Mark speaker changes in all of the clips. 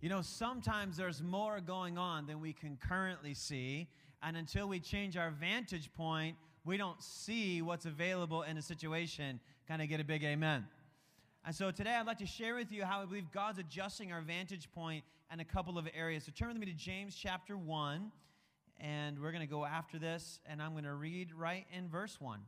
Speaker 1: You know, sometimes there's more going on than we can currently see, and until we change our vantage point, we don't see what's available in a situation. Kind of get a big amen. And so today I'd like to share with you how I believe God's adjusting our vantage point in a couple of areas. So turn with me to James chapter 1, and we're going to go after this, and I'm going to read right in verse 1.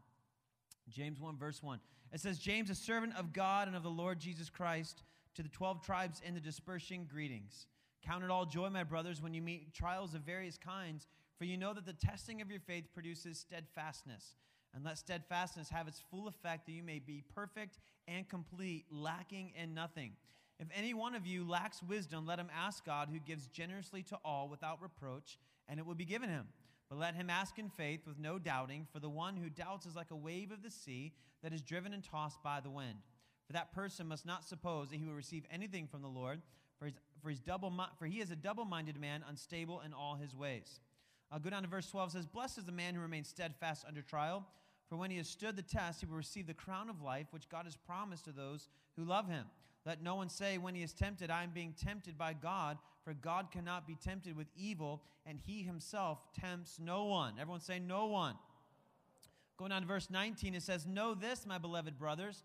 Speaker 1: James 1, verse 1. It says, James, a servant of God and of the Lord Jesus Christ, to the 12 tribes in the dispersion, greetings. Count it all joy, my brothers, when you meet trials of various kinds, for you know that the testing of your faith produces steadfastness. And let steadfastness have its full effect, that you may be perfect and complete, lacking in nothing. If any one of you lacks wisdom, let him ask God, who gives generously to all without reproach, and it will be given him. But let him ask in faith with no doubting, for the one who doubts is like a wave of the sea that is driven and tossed by the wind. For that person must not suppose that he will receive anything from the Lord, for, he's, for, he's double, for he is a double minded man, unstable in all his ways. I'll go down to verse 12. It says, Blessed is the man who remains steadfast under trial, for when he has stood the test, he will receive the crown of life which God has promised to those who love him. Let no one say when he is tempted, I am being tempted by God, for God cannot be tempted with evil, and he himself tempts no one. Everyone say, No one. Going down to verse 19, it says, Know this, my beloved brothers,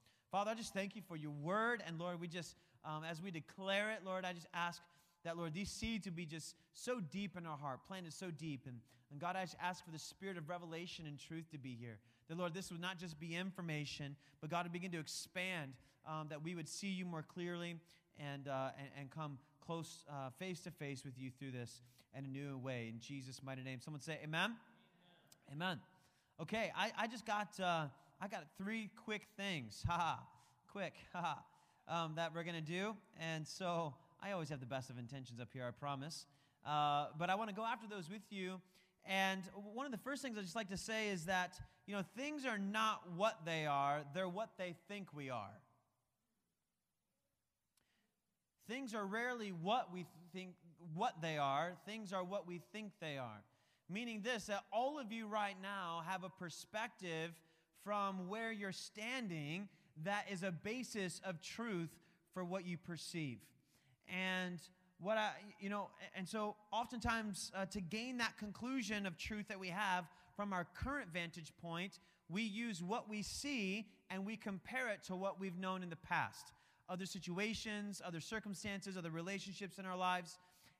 Speaker 1: Father, I just thank you for your word. And Lord, we just, um, as we declare it, Lord, I just ask that, Lord, these seeds would be just so deep in our heart, planted so deep. And, and God, I just ask for the spirit of revelation and truth to be here. That, Lord, this would not just be information, but God would begin to expand, um, that we would see you more clearly and, uh, and, and, come close uh, face to face with you through this in a new way. In Jesus' mighty name. Someone say, Amen. Amen. amen. Okay, I, I just got uh, I got three quick things, haha, quick, haha, um, that we're gonna do, and so I always have the best of intentions up here, I promise. Uh, but I want to go after those with you. And one of the first things I'd just like to say is that you know things are not what they are; they're what they think we are. Things are rarely what we think what they are, things are what we think they are. Meaning this that all of you right now have a perspective from where you're standing that is a basis of truth for what you perceive. And what I, you know, and so oftentimes uh, to gain that conclusion of truth that we have from our current vantage point, we use what we see and we compare it to what we've known in the past other situations, other circumstances, other relationships in our lives.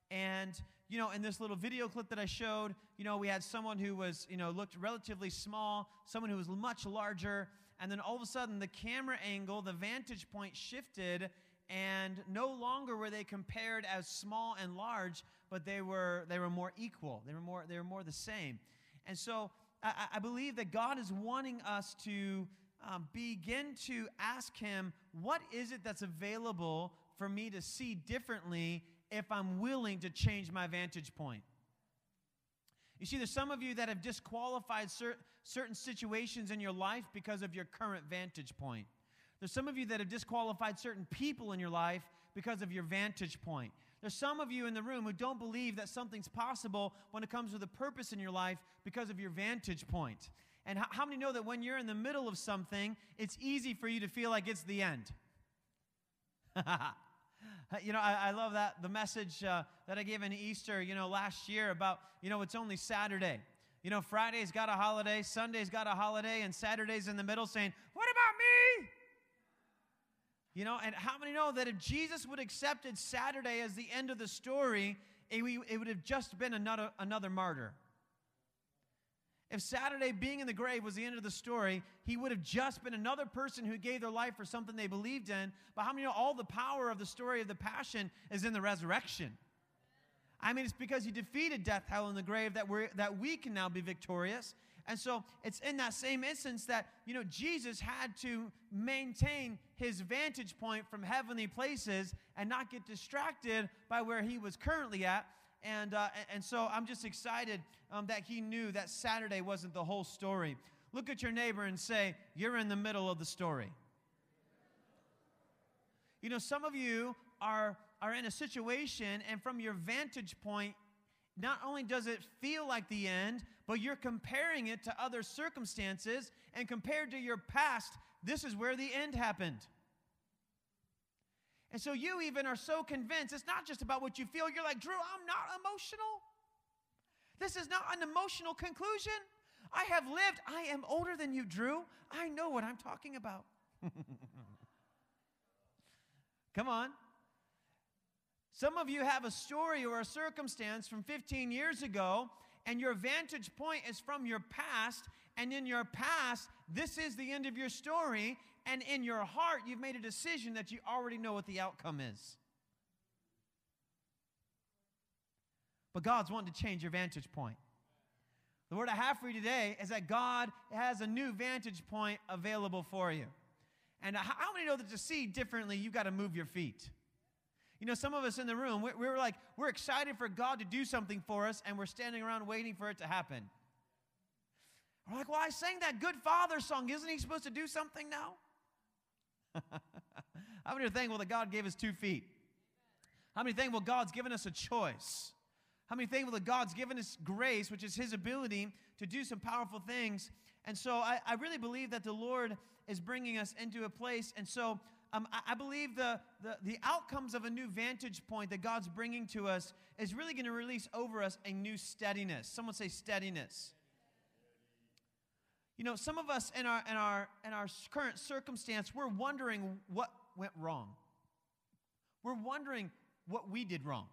Speaker 1: And, you know, in this little video clip that I showed, you know, we had someone who was, you know, looked relatively small, someone who was much larger, and then all of a sudden the camera angle, the vantage point shifted, and no longer were they compared as small and large, but they were, they were more equal. They were more, they were more the same. And so I, I believe that God is wanting us to um, begin to ask Him, what is it that's available for me to see differently if I'm willing to change my vantage point? You see, there's some of you that have disqualified cer- certain situations in your life because of your current vantage point. There's some of you that have disqualified certain people in your life because of your vantage point. There's some of you in the room who don't believe that something's possible when it comes to the purpose in your life because of your vantage point. And how, how many know that when you're in the middle of something, it's easy for you to feel like it's the end? you know, I, I, love that the message uh, that I gave in Easter, you know, last year about, you know, it's only Saturday. You know, Friday's got a holiday, Sunday's got a holiday, and Saturday's in the middle saying, What about me? You know, and how many know that if Jesus would accepted Saturday as the end of the story, it, it would have just been another, another martyr? If Saturday being in the grave was the end of the story, he would have just been another person who gave their life for something they believed in. But how many know all the power of the story of the passion is in the resurrection? I mean, it's because he defeated death, hell, and the grave that, we're, that we can now be victorious. And so it's in that same instance that, you know, Jesus had to maintain his vantage point from heavenly places and not get distracted by where he was currently at. And, uh, and so I'm just excited um, that he knew that Saturday wasn't the whole story. Look at your neighbor and say, You're in the middle of the story. You know, some of you are, are in a situation, and from your vantage point, not only does it feel like the end, but you're comparing it to other circumstances, and compared to your past, this is where the end happened. And so you even are so convinced it's not just about what you feel. You're like, Drew, I'm not emotional. This is not an emotional conclusion. I have lived. I am older than you, Drew. I know what I'm talking about. Come on. Some of you have a story or a circumstance from 15 years ago, and your vantage point is from your past. And in your past, this is the end of your story. And in your heart, you've made a decision that you already know what the outcome is. But God's wanting to change your vantage point. The word I have for you today is that God has a new vantage point available for you. And how many know that to see differently, you've got to move your feet? You know, some of us in the room, we're, we're like, we're excited for God to do something for us, and we're standing around waiting for it to happen. We're like, well, I sang that Good Father song. Isn't he supposed to do something now? How many are thankful that God gave us two feet? How many thankful God's given us a choice? How many thankful that God's given us grace, which is His ability to do some powerful things? And so I, I really believe that the Lord is bringing us into a place. And so um, I, believe the, the, the outcomes of a new vantage point that God's bringing to us is really going to release over us a new steadiness. Someone say steadiness. You know, some of us in our, in our, in our current circumstance, we're wondering what went wrong. We're wondering what we did wrong.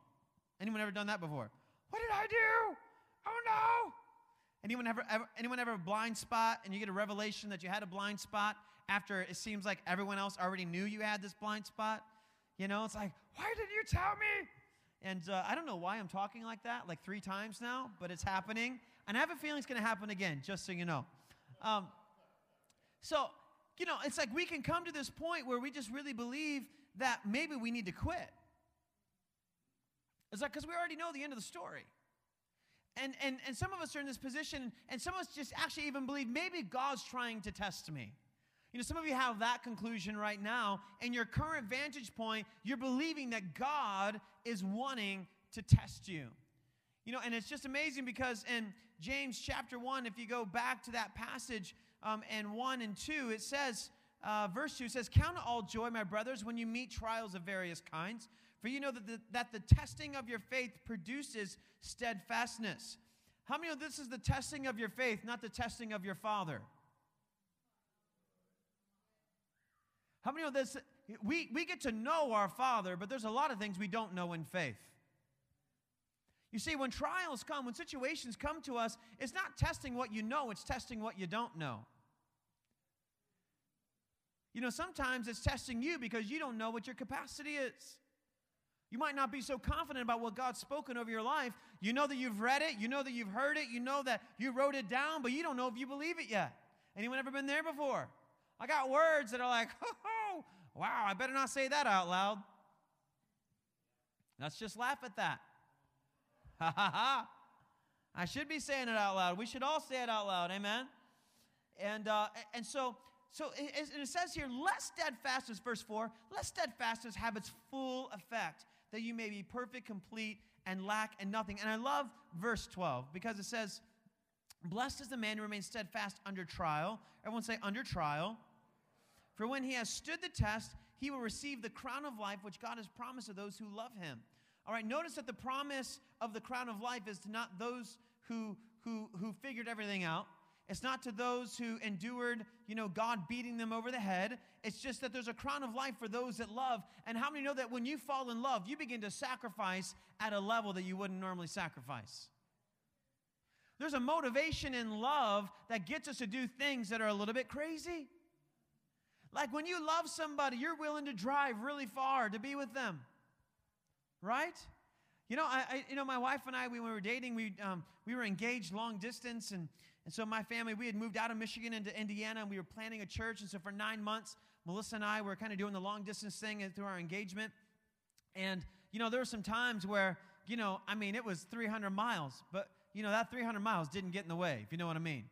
Speaker 1: Anyone ever done that before? What did I do? Oh no! Anyone ever, ever, anyone ever a blind spot and you get a revelation that you had a blind spot after it seems like everyone else already knew you had this blind spot? You know, it's like, why didn't you tell me? And uh, I don't know why I'm talking like that, like three times now, but it's happening. And I have a feeling it's going to happen again, just so you know. Um, so, you know, it's like we can come to this point where we just really believe that maybe we need to quit. It's like, because we already know the end of the story. And, and, and some of us are in this position, and some of us just actually even believe maybe God's trying to test me. You know, some of you have that conclusion right now. In your current vantage point, you're believing that God is wanting to test you. You know, and it's just amazing because in James chapter 1, if you go back to that passage um, and 1 and 2, it says, uh, verse 2 says, Count all joy, my brothers, when you meet trials of various kinds, for you know that the, that the testing of your faith produces steadfastness. How many know this is the testing of your faith, not the testing of your father? How many know this? We, we get to know our father, but there's a lot of things we don't know in faith. You see, when trials come, when situations come to us, it's not testing what you know, it's testing what you don't know. You know, sometimes it's testing you because you don't know what your capacity is. You might not be so confident about what God's spoken over your life. You know that you've read it, you know that you've heard it, you know that you wrote it down, but you don't know if you believe it yet. Anyone ever been there before? I got words that are like, oh, wow, I better not say that out loud. Let's just laugh at that. Ha ha ha. I should be saying it out loud. We should all say it out loud. Amen. And uh, and so so it, it says here, let steadfastness, verse four, let steadfastness have its full effect, that you may be perfect, complete, and lack and nothing. And I love verse twelve because it says, "Blessed is the man who remains steadfast under trial." Everyone say under trial. For when he has stood the test, he will receive the crown of life which God has promised to those who love him. All right, notice that the promise of the crown of life is to not those who, who, who figured everything out. It's not to those who endured, you know, God beating them over the head. It's just that there's a crown of life for those that love. And how many know that when you fall in love, you begin to sacrifice at a level that you wouldn't normally sacrifice? There's a motivation in love that gets us to do things that are a little bit crazy. Like when you love somebody, you're willing to drive really far to be with them, right? You know, I, I you know, my wife and I, we, when we were dating, we, um, we were engaged long distance, and, and so my family, we had moved out of Michigan into Indiana, and we were planning a church, and so for nine months, Melissa and I were kind of doing the long distance thing through our engagement, and you know, there were some times where, you know, I mean, it was 300 miles, but you know, that 300 miles didn't get in the way, if you know what I mean.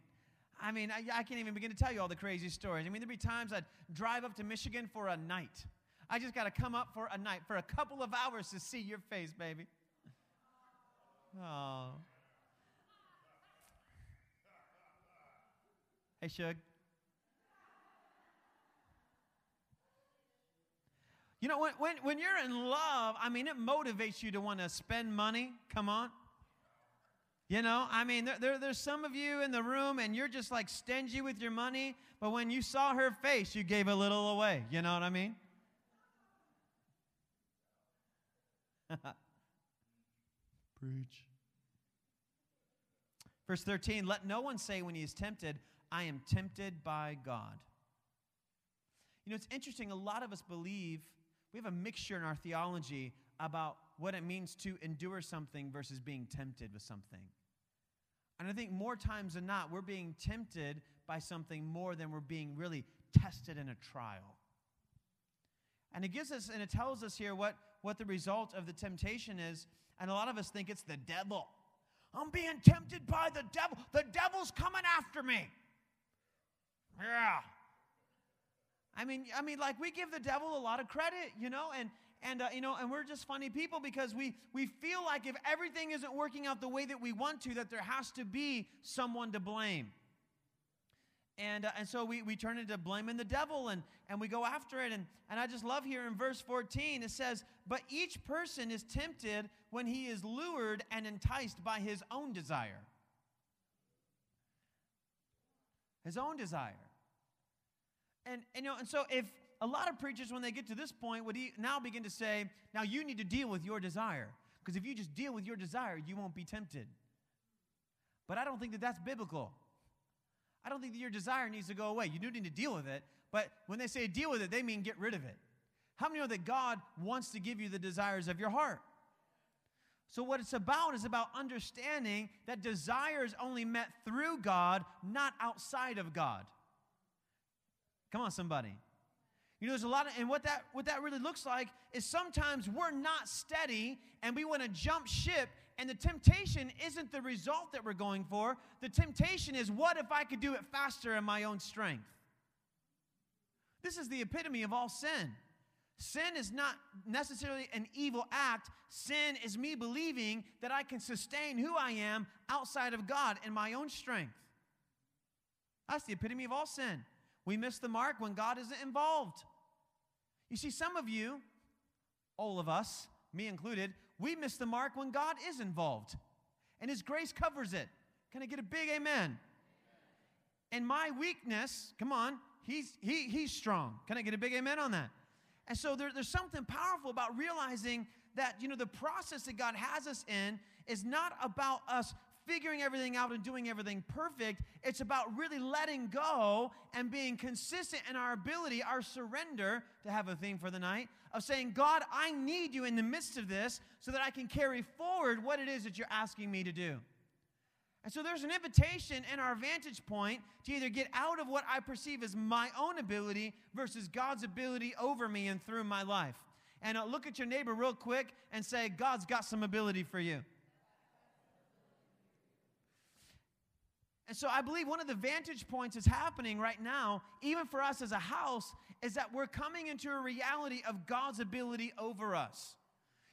Speaker 1: I mean, I, I, can't even begin to tell you all the crazy stories. I mean, there'd be times I'd drive up to Michigan for a night. I just got to come up for a night, for a couple of hours to see your face, baby. Oh. Hey. You know, when, when, when you're in love, I mean, it motivates you to want to spend money. Come on. You know, I mean, there, there, there's some of you in the room and you're just like stingy with your money, but when you saw her face, you gave a little away. You know what I mean? Preach. Verse 13 Let no one say when he is tempted, I am tempted by God. You know, it's interesting. A lot of us believe we have a mixture in our theology about what it means to endure something versus being tempted with something. And I think more times than not, we're being tempted by something more than we're being really tested in a trial. And it gives us, and it tells us here what, what the result of the temptation is. And a lot of us think it's the devil. I'm being tempted by the devil. The devil's coming after me. Yeah. I mean, I mean, like we give the devil a lot of credit, you know, and and uh, you know and we're just funny people because we we feel like if everything isn't working out the way that we want to that there has to be someone to blame and, uh, and so we, we turn into blaming the devil and, and we go after it. And, and I just love here in verse 14, it says, But each person is tempted when he is lured and enticed by his own desire. His own desire. And, and, you know, and so if a lot of preachers, when they get to this point, would now begin to say, now you need to deal with your desire. Because if you just deal with your desire, you won't be tempted. But I don't think that that's biblical. I don't think that your desire needs to go away. You do need to deal with it. But when they say deal with it, they mean get rid of it. How many know that God wants to give you the desires of your heart? So, what it's about is about understanding that desire is only met through God, not outside of God. Come on, somebody. You know, there's a lot of, and what that what that really looks like is sometimes we're not steady and we want to jump ship, and the temptation isn't the result that we're going for. The temptation is, what if I could do it faster in my own strength? This is the epitome of all sin. Sin is not necessarily an evil act. Sin is me believing that I can sustain who I am outside of God in my own strength. That's the epitome of all sin. We miss the mark when God isn't involved. You see, some of you, all of us, me included, we miss the mark when God is involved. And His grace covers it. Can I get a big amen? And my weakness, come on, he's, he, he's strong. Can I get a big amen on that? And so there, there's something powerful about realizing that, you know, the process that God has us in is not about us figuring everything out and doing everything perfect. It's about really letting go and being consistent in our ability, our surrender, to have a theme for the night, of saying, God, I need you in the midst of this so that I can carry forward what it is that you're asking me to do. And so there's an invitation in our vantage point to either get out of what I perceive as my own ability versus God's ability over me and through my life. And uh, look at your neighbor real quick and say, God's got some ability for you. And so I believe one of the vantage points that's happening right now, even for us as a house, is that we're coming into a reality of God's ability over us.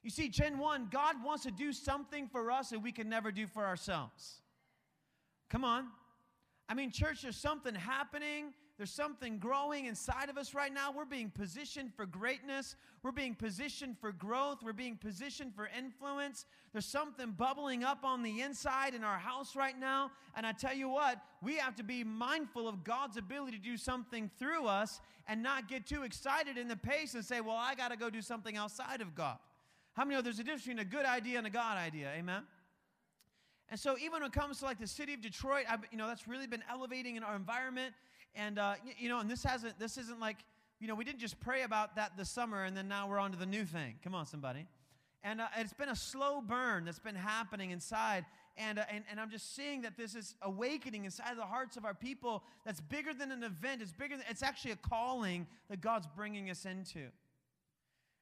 Speaker 1: You see, Gen 1, God wants to do something for us that we can never do for ourselves. Come on. I mean, church, there's something happening there's something growing inside of us right now. We're being positioned for greatness. We're being positioned for growth. We're being positioned for influence. There's something bubbling up on the inside in our house right now. And I tell you what, we have to be mindful of God's ability to do something through us and not get too excited in the pace and say, well, I got to go do something outside of God. How many know there's a difference between a good idea and a God idea? Amen? And so even when it comes to like the city of Detroit, I've, you know, that's really been elevating in our environment. And, uh, you know, and this hasn't, this isn't like, you know, we didn't just pray about that this summer and then now we're on to the new thing. Come on, somebody. And uh, it's been a slow burn that's been happening inside. And, uh, and, and I'm just seeing that this is awakening inside the hearts of our people that's bigger than an event. It's bigger than, it's actually a calling that God's bringing us into.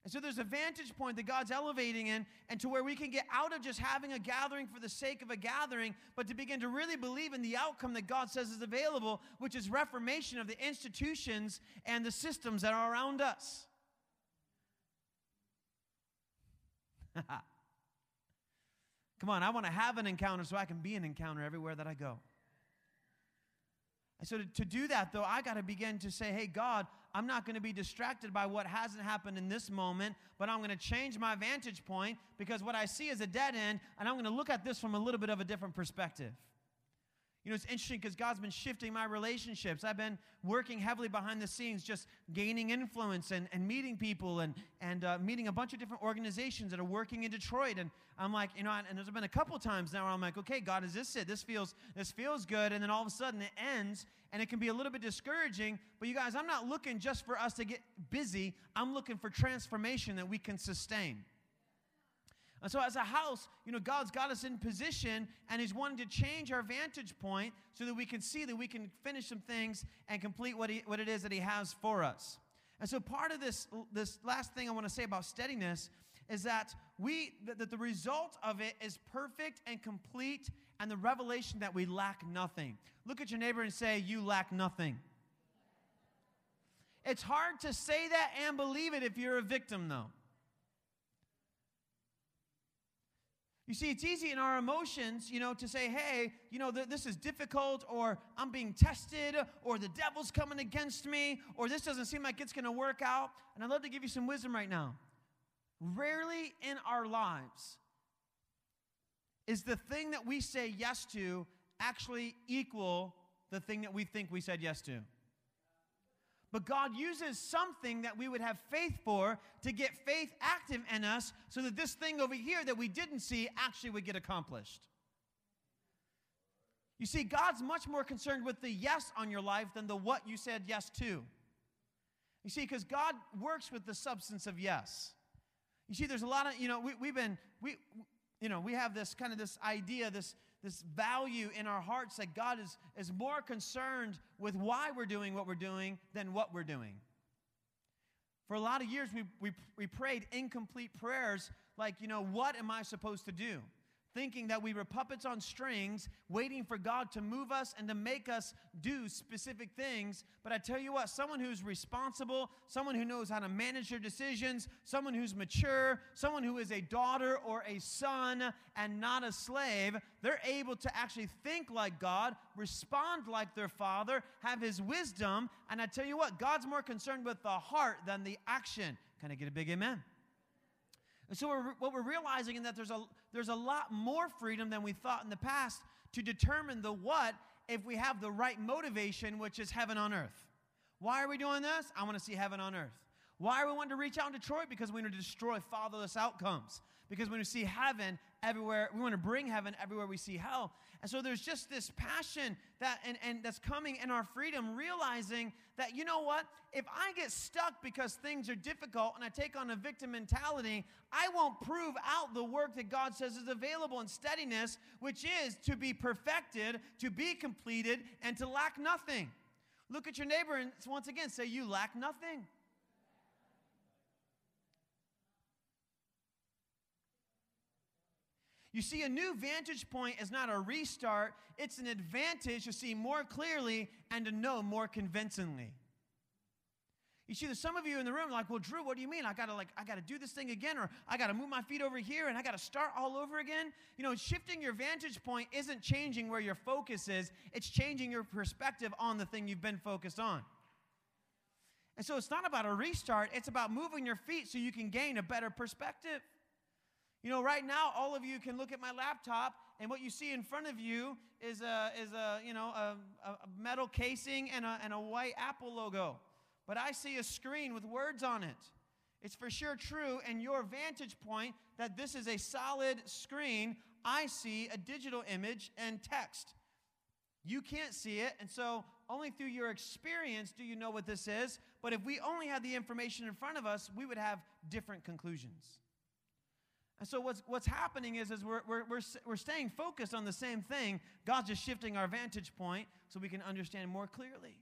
Speaker 1: And so there's a vantage point that God's elevating in, and to where we can get out of just having a gathering for the sake of a gathering, but to begin to really believe in the outcome that God says is available, which is reformation of the institutions and the systems that are around us. Come on, I want to have an encounter so I can be an encounter everywhere that I go. And so to, to do that, though, I got to begin to say, hey, God, I'm not going to be distracted by what hasn't happened in this moment, but I'm going to change my vantage point because what I see is a dead end, and I'm going to look at this from a little bit of a different perspective. You know, it's interesting because God's been shifting my relationships. I've been working heavily behind the scenes, just gaining influence and, and meeting people and, and uh, meeting a bunch of different organizations that are working in Detroit. And I'm like, you know, and there's been a couple times now where I'm like, okay, God, is this it? This feels, this feels good. And then all of a sudden it ends and it can be a little bit discouraging. But you guys, I'm not looking just for us to get busy. I'm looking for transformation that we can sustain. And so, as a house, you know, God's got us in position and He's wanting to change our vantage point so that we can see that we can finish some things and complete what, he, what it is that He has for us. And so, part of this, this last thing I want to say about steadiness is that we that the result of it is perfect and complete and the revelation that we lack nothing. Look at your neighbor and say, You lack nothing. It's hard to say that and believe it if you're a victim, though. You see, it's easy in our emotions, you know, to say, hey, you know, th- this is difficult, or I'm being tested, or the devil's coming against me, or this doesn't seem like it's going to work out. And I'd love to give you some wisdom right now. Rarely in our lives is the thing that we say yes to actually equal the thing that we think we said yes to. But God uses something that we would have faith for to get faith active in us so that this thing over here that we didn't see actually would get accomplished. You see, God's much more concerned with the yes on your life than the what you said yes to. You see, because God works with the substance of yes. You see, there's a lot of, you know, we, we've been, we, you know, we have this kind of this idea, this, this value in our hearts that God is, is more concerned with why we're doing what we're doing than what we're doing. For a lot of years, we, we, we prayed incomplete prayers like, you know, what am I supposed to do? Thinking that we were puppets on strings, waiting for God to move us and to make us do specific things. But I tell you what, someone who's responsible, someone who knows how to manage their decisions, someone who's mature, someone who is a daughter or a son and not a slave, they're able to actually think like God, respond like their father, have his wisdom. And I tell you what, God's more concerned with the heart than the action. Can I get a big amen? And so we're, what we're realizing is that there's a, there's a lot more freedom than we thought in the past to determine the what if we have the right motivation, which is heaven on earth. Why are we doing this? I want to see heaven on earth. Why are we wanting to reach out in Detroit? Because we want to destroy fatherless outcomes. Because when we see heaven everywhere, we want to bring heaven everywhere we see hell. And so there's just this passion that and, and that's coming in our freedom, realizing that you know what? If I get stuck because things are difficult and I take on a victim mentality, I won't prove out the work that God says is available in steadiness, which is to be perfected, to be completed, and to lack nothing. Look at your neighbor and once again say, You lack nothing. You see, a new vantage point is not a restart, it's an advantage to see more clearly and to know more convincingly. You see, there's some of you in the room like, well, Drew, what do you mean? I gotta like, I gotta do this thing again, or I gotta move my feet over here, and I gotta start all over again. You know, shifting your vantage point isn't changing where your focus is; it's changing your perspective on the thing you've been focused on. And so, it's not about a restart; it's about moving your feet so you can gain a better perspective. You know, right now, all of you can look at my laptop, and what you see in front of you is a, is a you know, a, a metal casing and a, and a white Apple logo. But I see a screen with words on it. It's for sure true, and your vantage point that this is a solid screen. I see a digital image and text. You can't see it, and so only through your experience do you know what this is. But if we only had the information in front of us, we would have different conclusions. And so what's, what's happening is, is we're, we're, we're, we're staying focused on the same thing. God's just shifting our vantage point so we can understand more clearly.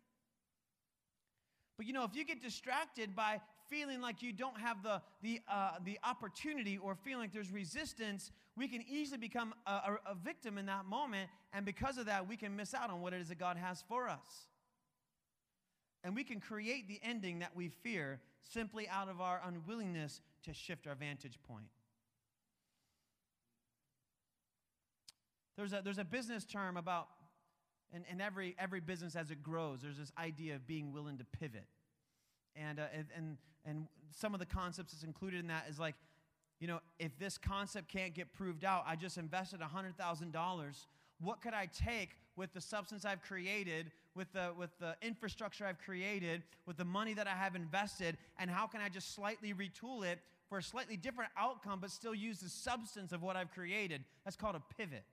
Speaker 1: But you know, if you get distracted by feeling like you don't have the, the, uh, the opportunity or feeling like there's resistance, we can easily become a, a, a victim in that moment. And because of that, we can miss out on what it is that God has for us. And we can create the ending that we fear simply out of our unwillingness to shift our vantage point. There's a, there's a business term about, and, and every, every business as it grows, there's this idea of being willing to pivot. And, uh, and, and some of the concepts that's included in that is like, you know, if this concept can't get proved out, I just invested $100,000. What could I take with the substance I've created, with the, with the infrastructure I've created, with the money that I have invested, and how can I just slightly retool it for a slightly different outcome, but still use the substance of what I've created? That's called a pivot.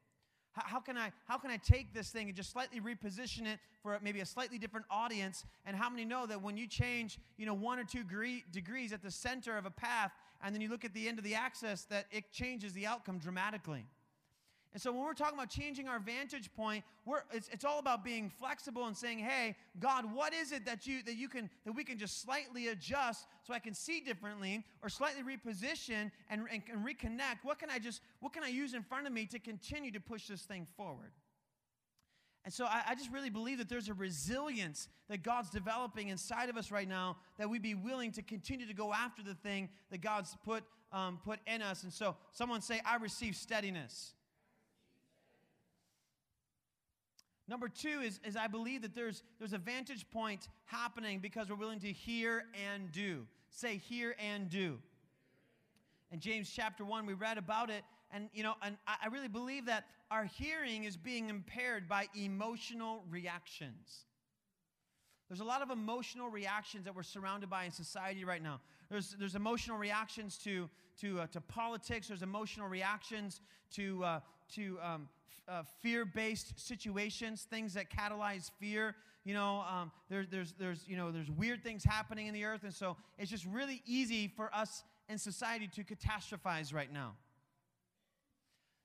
Speaker 1: How, can I, how can I take this thing and just slightly reposition it for maybe a slightly different audience? And how many know that when you change, you know, one or two degree, degrees at the center of a path, and then you look at the end of the axis, that it changes the outcome dramatically? And so when we're talking about changing our vantage point, it's, it's all about being flexible and saying, hey, God, what is it that you that you can that we can just slightly adjust so I can see differently or slightly reposition and, and, and reconnect? What can I just what can I use in front of me to continue to push this thing forward? And so I, I, just really believe that there's a resilience that God's developing inside of us right now that we be willing to continue to go after the thing that God's put, um, put in us. And so someone say, I receive steadiness. Number two is, is I believe that there's, there's a vantage point happening because we're willing to hear and do. Say, hear and do. In James chapter 1, we read about it, and you know, and I really believe that our hearing is being impaired by emotional reactions. There's a lot of emotional reactions that we're surrounded by in society right now. There's, there's emotional reactions to, to, uh, to politics, there's emotional reactions to, uh, to um, uh, fear-based situations, things that catalyze fear. You know, um, there, there's, there's, you know, there's weird things happening in the earth, and so it's just really easy for us in society to catastrophize right now.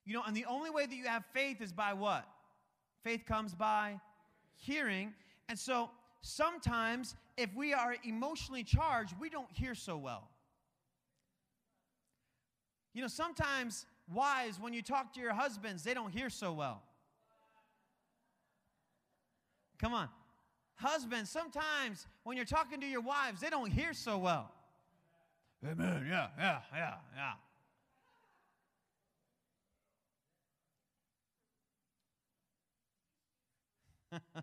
Speaker 1: You know, and the only way that you have faith is by what? Faith comes by hearing. And so sometimes if we are emotionally charged, we don't hear so well. You know, sometimes Wives, when you talk to your husbands, they don't hear so well. Come on. Husbands, sometimes when you're talking to your wives, they don't hear so well. Amen. Yeah, yeah, yeah, yeah.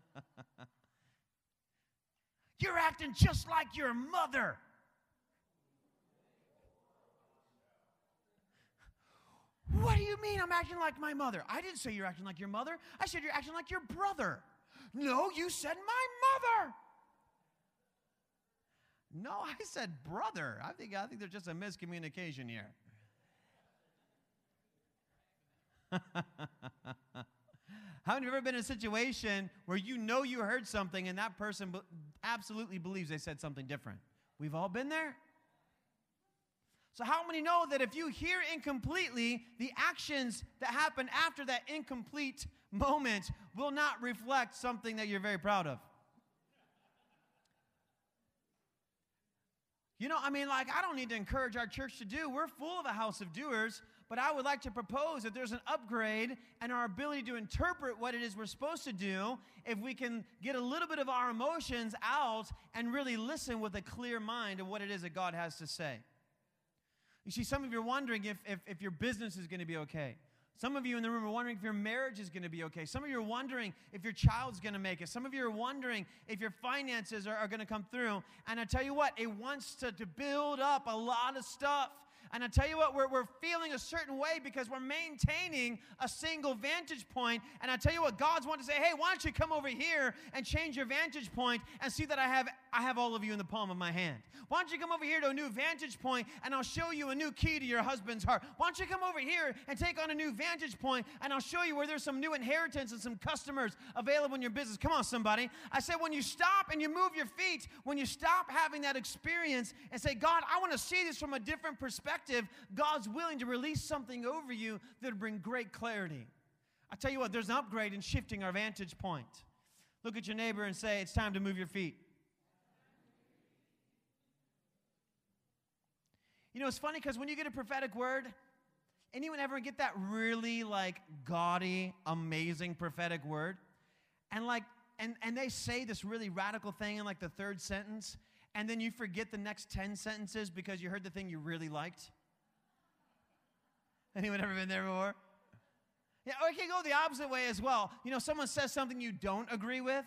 Speaker 1: You're acting just like your mother. What do you mean I'm acting like my mother? I didn't say you're acting like your mother. I said you're acting like your brother. No, you said my mother. No, I said brother. I think, I think there's just a miscommunication here. How many you ever been in a situation where you know you heard something and that person absolutely believes they said something different? We've all been there. So, how many know that if you hear incompletely, the actions that happen after that incomplete moment will not reflect something that you're very proud of? You know, I mean, like, I don't need to encourage our church to do. We're full of a house of doers, but I would like to propose that there's an upgrade in our ability to interpret what it is we're supposed to do if we can get a little bit of our emotions out and really listen with a clear mind of what it is that God has to say. You see, some of you are wondering if, if, if your business is going to be okay. Some of you in the room are wondering if your marriage is going to be okay. Some of you are wondering if your child's going to make it. Some of you are wondering if your finances are, are going to come through. And I tell you what, it wants to, to build up a lot of stuff And I tell you what, we're, we're feeling a certain way because we're maintaining a single vantage point. And I tell you what, God's wanting to say, hey, why don't you come over here and change your vantage point and see that I have, I have all of you in the palm of my hand? Why don't you come over here to a new vantage point and I'll show you a new key to your husband's heart? Why don't you come over here and take on a new vantage point and I'll show you where there's some new inheritance and some customers available in your business? Come on, somebody. I said, when you stop and you move your feet, when you stop having that experience and say, God, I want to see this from a different perspective, God's willing to release something over you that'll bring great clarity. I tell you what, there's an upgrade in shifting our vantage point. Look at your neighbor and say, It's time to move your feet. You know, it's funny because when you get a prophetic word, anyone ever get that really like gaudy, amazing prophetic word? And like, and, and they say this really radical thing in like the third sentence, and then you forget the next 10 sentences because you heard the thing you really liked? Anyone ever been there before? Yeah, or it can go the opposite way as well. You know, someone says something you don't agree with.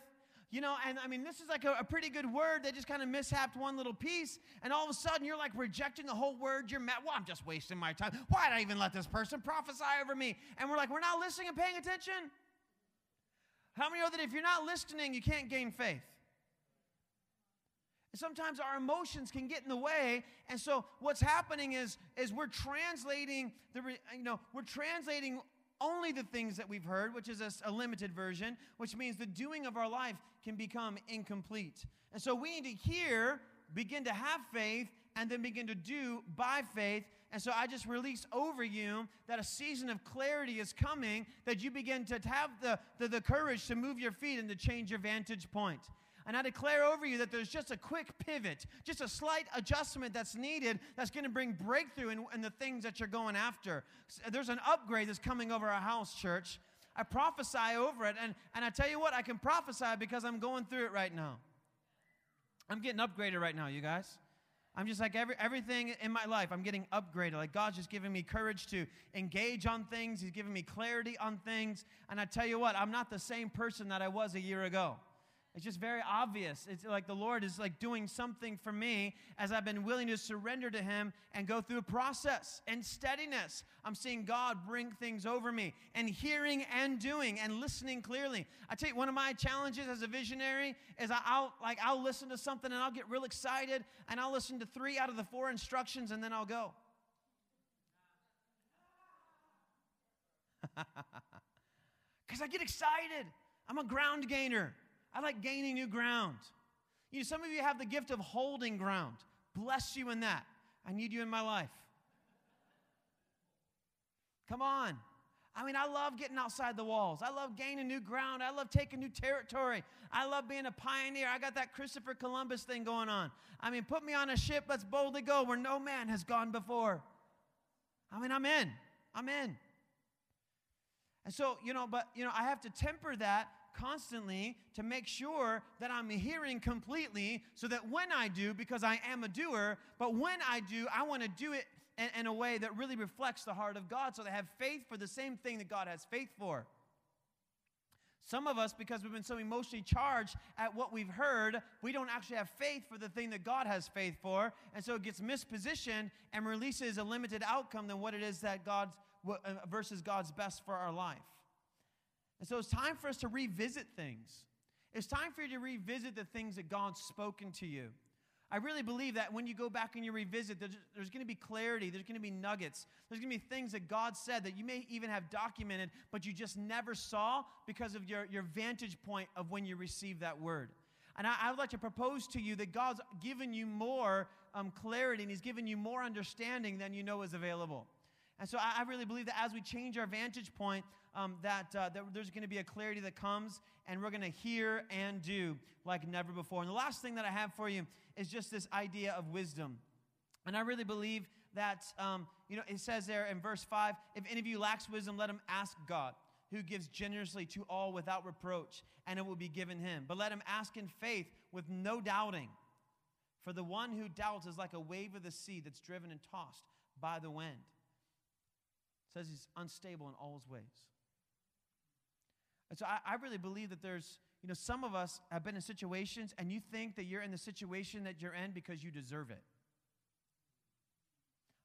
Speaker 1: You know, and I mean, this is like a, a pretty good word. They just kind of mishapped one little piece, and all of a sudden you're like rejecting the whole word. You're mad. Well, I'm just wasting my time. Why did I even let this person prophesy over me? And we're like, we're not listening and paying attention. How many know that if you're not listening, you can't gain faith? sometimes our emotions can get in the way and so what's happening is is we're translating the you know we're translating only the things that we've heard which is a, a, limited version which means the doing of our life can become incomplete. And so we need to hear begin to have faith and then begin to do by faith. And so i just release over you that a season of clarity is coming that you begin to have the, the, the courage to move your feet and to change your vantage point and I declare over you that there's just a quick pivot, just a slight adjustment that's needed that's going to bring breakthrough in, in, the things that you're going after. There's an upgrade that's coming over our house, church. I prophesy over it. And, and I tell you what, I can prophesy because I'm going through it right now. I'm getting upgraded right now, you guys. I'm just like every, everything in my life, I'm getting upgraded. Like God's just giving me courage to engage on things, He's giving me clarity on things. And I tell you what, I'm not the same person that I was a year ago. It's just very obvious. It's like the Lord is like doing something for me as I've been willing to surrender to Him and go through a process and steadiness. I'm seeing God bring things over me and hearing and doing and listening clearly. I tell you, one of my challenges as a visionary is I'll like I'll listen to something and I'll get real excited and I'll listen to three out of the four instructions and then I'll go. Because I get excited. I'm a ground gainer. I like gaining new ground. You know, some of you have the gift of holding ground. Bless you in that. I need you in my life. Come on. I mean, I love getting outside the walls. I love gaining new ground. I love taking new territory. I love being a pioneer. I got that Christopher Columbus thing going on. I mean, put me on a ship, let's boldly go where no man has gone before. I mean, I'm in. I'm in. And so, you know, but, you know, I have to temper that constantly to make sure that I'm hearing completely so that when I do, because I am a doer, but when I do, I want to do it in, in, a way that really reflects the heart of God so they have faith for the same thing that God has faith for. Some of us, because we've been so emotionally charged at what we've heard, we don't actually have faith for the thing that God has faith for. And so it gets mispositioned and releases a limited outcome than what it is that God's uh, versus God's best for our life. And so it's time for us to revisit things. It's time for you to revisit the things that God's spoken to you. I really believe that when you go back and you revisit, there's, there's going to be clarity, there's going to be nuggets, there's going to be things that God said that you may even have documented, but you just never saw because of your, your vantage point of when you received that word. And I, I would like to propose to you that God's given you more um, clarity and He's given you more understanding than you know is available. And so I, I really believe that as we change our vantage point, um, that, uh, that there's going to be a clarity that comes and we're going to hear and do like never before. And the last thing that I have for you is just this idea of wisdom. And I really believe that, um, you know, it says there in verse 5 if any of you lacks wisdom, let him ask God, who gives generously to all without reproach, and it will be given him. But let him ask in faith with no doubting. For the one who doubts is like a wave of the sea that's driven and tossed by the wind. Says he's unstable in all his ways. And so I, I really believe that there's, you know, some of us have been in situations and you think that you're in the situation that you're in because you deserve it.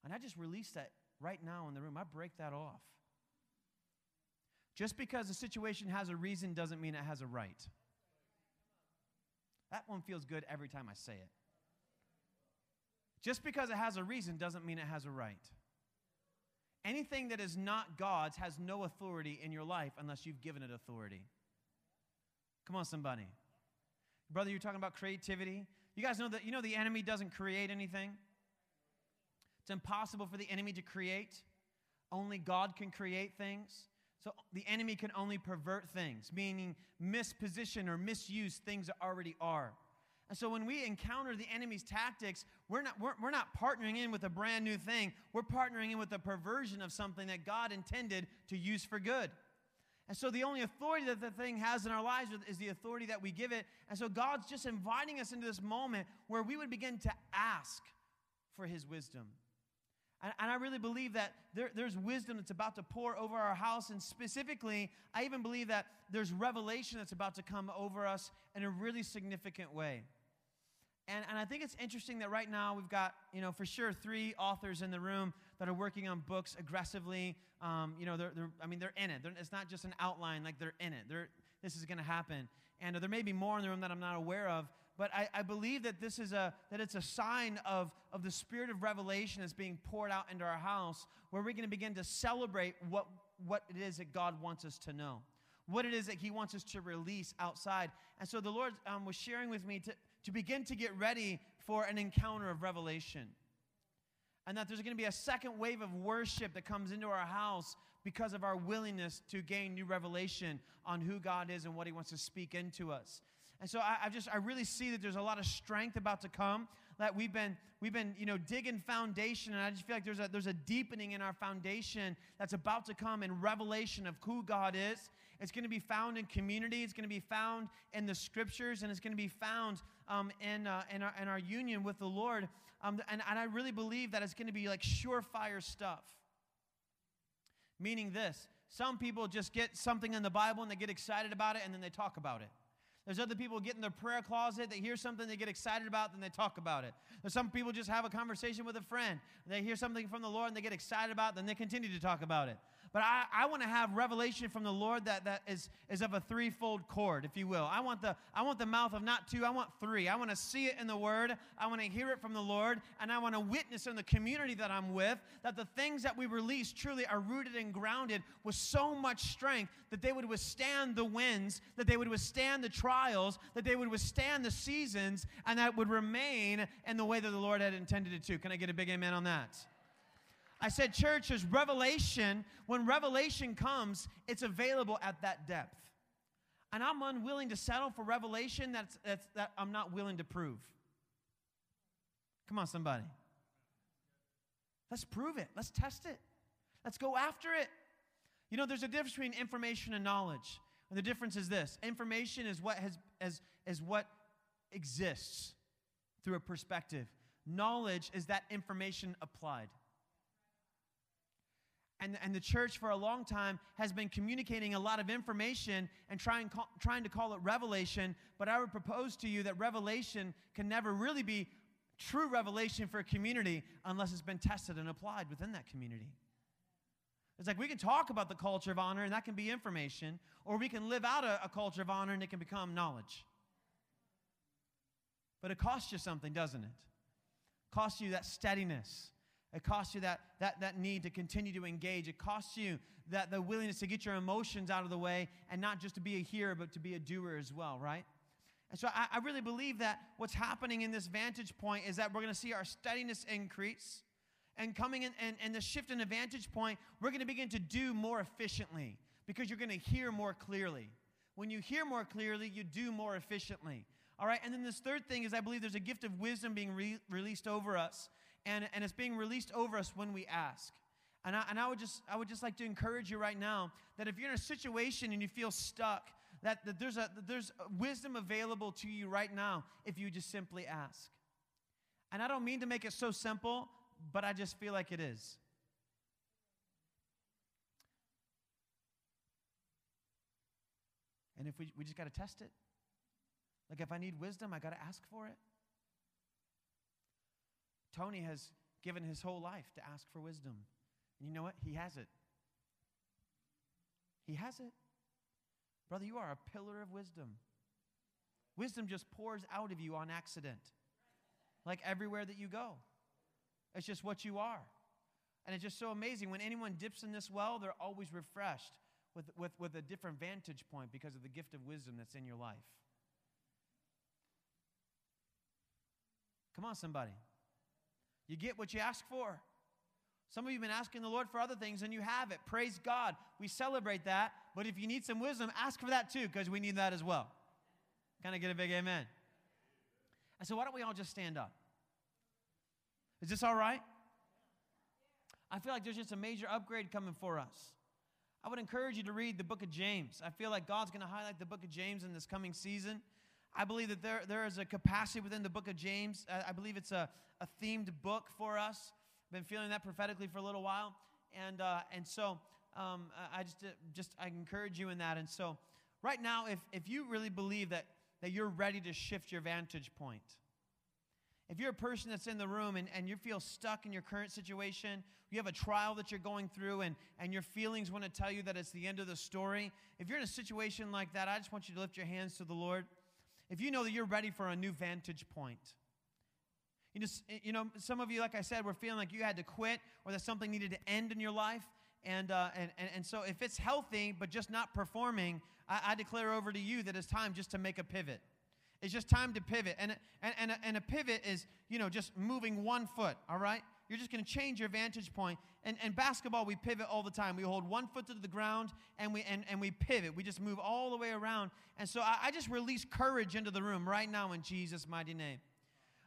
Speaker 1: And I just release that right now in the room. I break that off. Just because a situation has a reason doesn't mean it has a right. That one feels good every time I say it. Just because it has a reason doesn't mean it has a right. Anything that is not God's has no authority in your life unless you've given it authority. Come on, somebody. Brother, you're talking about creativity. You guys know that you know the enemy doesn't create anything. It's impossible for the enemy to create. Only God can create things. So the enemy can only pervert things, meaning misposition or misuse things that already are. And so when we encounter the enemy's tactics, we're not, we're, we're not partnering in with a brand new thing. We're partnering in with a perversion of something that God intended to use for good. And so the only authority that the thing has in our lives is the authority that we give it. And so God's just inviting us into this moment where we would begin to ask for his wisdom. And, and I really believe that there, there's wisdom that's about to pour over our house. And specifically, I even believe that there's revelation that's about to come over us in a really significant way. And, and I think it's interesting that right now we've got, you know, for sure three authors in the room that are working on books aggressively. Um, you know, they're, they're, I mean, they're in it. They're, it's not just an outline, like they're in it. They're, this is going to happen. And there may be more in the room that I'm not aware of, but I, I believe that this is a, that it's a sign of, of the spirit of revelation that's being poured out into our house where we're going to begin to celebrate what, what it is that God wants us to know what it is that he wants us to release outside. And so the Lord um, was sharing with me to, to begin to get ready for an encounter of revelation. And that there's going to be a second wave of worship that comes into our house because of our willingness to gain new revelation on who God is and what He wants to speak into us. And so I, I, just I really see that there's a lot of strength about to come. That we've been we've been you know digging foundation, and I just feel like there's a there's a deepening in our foundation that's about to come in revelation of who God is. It's going to be found in community. It's going to be found in the scriptures, and it's going to be found um, in, uh, in, our, in our union with the Lord. Um, and, and I really believe that it's going to be like surefire stuff. Meaning this some people just get something in the Bible and they get excited about it and then they talk about it. There's other people get in their prayer closet, they hear something they get excited about, then they talk about it. There's some people just have a conversation with a friend, they hear something from the Lord and they get excited about, it, then they continue to talk about it. But I, I want to have revelation from the Lord that, that is, is of a threefold cord, if you will. I want, the, I want the mouth of not two, I want three. I want to see it in the Word, I want to hear it from the Lord, and I want to witness in the community that I'm with that the things that we release truly are rooted and grounded with so much strength that they would withstand the winds, that they would withstand the trials, that they would withstand the seasons, and that would remain in the way that the Lord had intended it to. Can I get a big amen on that? I said, church, is revelation. When revelation comes, it's available at that depth. And I'm unwilling to settle for revelation that's, that's, that I'm not willing to prove. Come on, somebody. Let's prove it. Let's test it. Let's go after it. You know, there's a difference between information and knowledge. And the difference is this information is what, has, is, is what exists through a perspective, knowledge is that information applied. And, and the church for a long time has been communicating a lot of information and trying, call, trying to call it revelation. But I would propose to you that revelation can never really be true revelation for a community unless it's been tested and applied within that community. It's like we can talk about the culture of honor and that can be information, or we can live out a, a culture of honor and it can become knowledge. But it costs you something, doesn't it? it costs you that steadiness it costs you that, that, that need to continue to engage. It costs you that the willingness to get your emotions out of the way and not just to be a hearer, but to be a doer as well, right? And so I, I really believe that what's happening in this vantage point is that we're going to see our steadiness increase. And coming in and, and the shift in the vantage point, we're going to begin to do more efficiently because you're going to hear more clearly. When you hear more clearly, you do more efficiently. All right, and then this third thing is I believe there's a gift of wisdom being re- released over us and, and it's being released over us when we ask. And I, and I would just I would just like to encourage you right now that if you're in a situation and you feel stuck, that, that there's a that there's wisdom available to you right now if you just simply ask. And I don't mean to make it so simple, but I just feel like it is. And if we, we just got to test it. Like if I need wisdom, I got to ask for it. Tony has, given his whole life to ask for wisdom. And you know what? He has it. He has it. Brother, you are a pillar of wisdom. Wisdom just pours out of you on accident, like everywhere that you go. It's just what you are. And it's just so amazing. When anyone dips in this well, they're always refreshed with, with, with a different vantage point because of the gift of wisdom that's in your life. Come on, somebody. You get what you ask for. Some of you have been asking the Lord for other things and you have it. Praise God. We celebrate that. But if you need some wisdom, ask for that too, because we need that as well. Kind of get a big amen. And so, why don't we all just stand up? Is this all right? I feel like there's just a major upgrade coming for us. I would encourage you to read the book of James. I feel like God's going to highlight the book of James in this coming season. I believe that there, there is a capacity within the book of James. I believe it's a, a themed book for us. I've been feeling that prophetically for a little while. And, uh, and so um, I just, uh, just I encourage you in that. And so right now, if, if you really believe that, that you're ready to shift your vantage point, if you're a person that's in the room and, and you feel stuck in your current situation, you have a trial that you're going through, and, and your feelings want to tell you that it's the end of the story, if you're in a situation like that, I just want you to lift your hands to the Lord. If you know that you're ready for a new vantage point, you know, you know, some of you, like I said, were feeling like you had to quit or that something needed to end in your life. And, uh, and, and, and so if it's healthy but just not performing, I, I declare over to you that it's time just to make a pivot. It's just time to pivot. And, and, and, a, and a pivot is, you know, just moving one foot, all right? You're just going to change your vantage point. And, and basketball, we pivot all the time. We hold one foot to the ground and we, and, and we pivot. We just move all the way around. And so I, I just release courage into the room right now in Jesus' mighty name.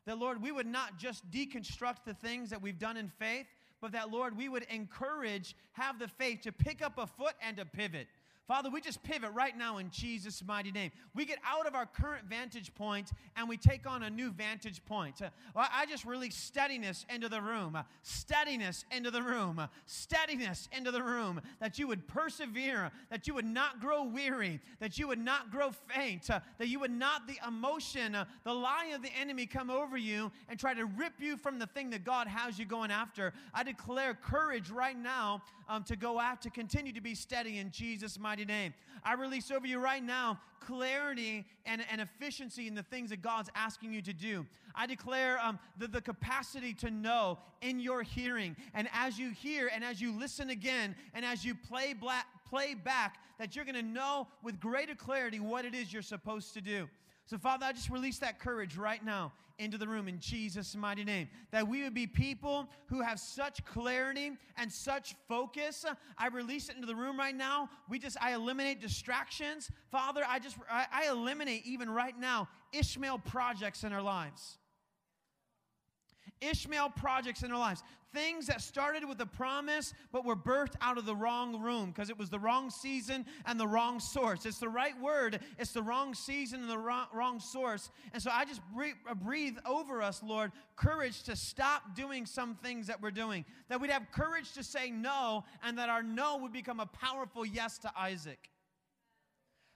Speaker 1: That, Lord, we would not just deconstruct the things that we've done in faith, but that, Lord, we would encourage, have the faith to pick up a foot and to pivot. Father, we just pivot right now in Jesus' mighty name. We get out of our current vantage point and we take on a new vantage point. Uh, I just release steadiness into the room, uh, steadiness into the room, uh, steadiness into the room, that you would persevere, that you would not grow weary, that you would not grow faint, that you would not, the emotion, the lie of the enemy come over you and try to rip you from the thing that God has you going after. I declare courage right now um, to go out, to continue to be steady in Jesus' mighty mighty name. I release over you right now clarity and, and efficiency in the things that God's asking you to do. I declare um, the, the capacity to know in your hearing. And as you hear and as you listen again and as you play, black, play back, that you're going to know with greater clarity what it is you're supposed to do. So, Father, I just release that courage right now into the room in Jesus' mighty name. That we would be people who have such clarity and such focus. I release it into the room right now. We just, I eliminate distractions. Father, I just, I, I eliminate even right now Ishmael projects in our lives. Ishmael projects in our lives. Things that started with a promise but were birthed out of the wrong room because it was the wrong season and the wrong source. It's the right word, it's the wrong season and the wrong, wrong source. And so I just breathe, breathe over us, Lord, courage to stop doing some things that we're doing. That we'd have courage to say no and that our no would become a powerful yes to Isaac.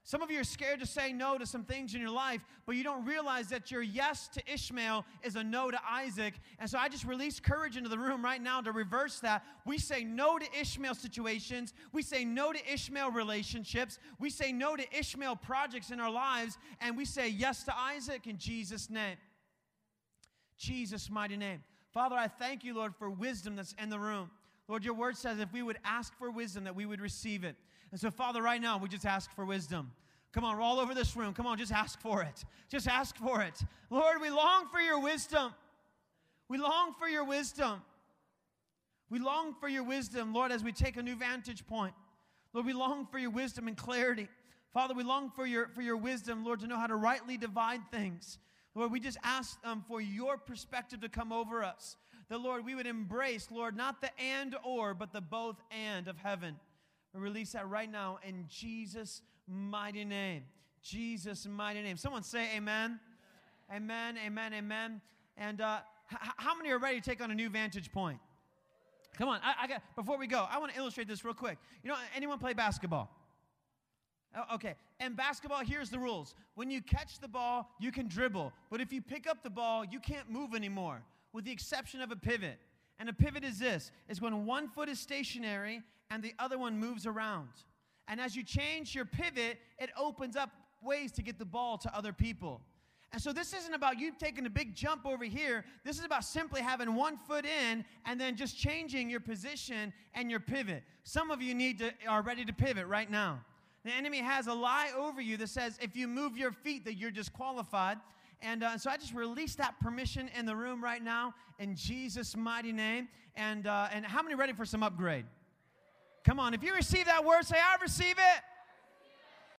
Speaker 1: Some of you are scared to say no to some things in your life, but you don't realize that your yes to Ishmael is a no to Isaac. And so I just release courage into the room right now to reverse that. We say no to Ishmael situations. We say no to Ishmael relationships. We say no to Ishmael projects in our lives. And we say yes to Isaac in Jesus' name. Jesus' mighty name. Father, I thank you, Lord, for wisdom that's in the room. Lord, your word says if we would ask for wisdom, that we would receive it. And so, Father, right now, we just ask for wisdom. Come on, we're all over this room. Come on, just ask for it. Just ask for it. Lord, we long for your wisdom. We long for your wisdom. We long for your wisdom, Lord, as we take a new vantage point. Lord, we long for your wisdom and clarity. Father, we long for your, for your wisdom, Lord, to know how to rightly divide things. Lord, we just ask um, for your perspective to come over us. That, Lord, we would embrace, Lord, not the and or, but the both and of heaven. Release that right now in Jesus' mighty name. Jesus' mighty name. Someone say amen. Amen, amen, amen. And uh, h- how many are ready to take on a new vantage point? Come on, I, I got, before we go, I want to illustrate this real quick. You know, anyone play basketball? Oh, okay, and basketball, here's the rules. When you catch the ball, you can dribble. But if you pick up the ball, you can't move anymore, with the exception of a pivot. And a pivot is this is when one foot is stationary and the other one moves around. And as you change your pivot, it opens up ways to get the ball to other people. And so this isn't about you taking a big jump over here. This is about simply having one foot in and then just changing your position and your pivot. Some of you need to are ready to pivot right now. The enemy has a lie over you that says if you move your feet that you're disqualified. And uh, so I just release that permission in the room right now in Jesus' mighty name. And uh, and how many ready for some upgrade? Come on, if you receive that word, say I receive it.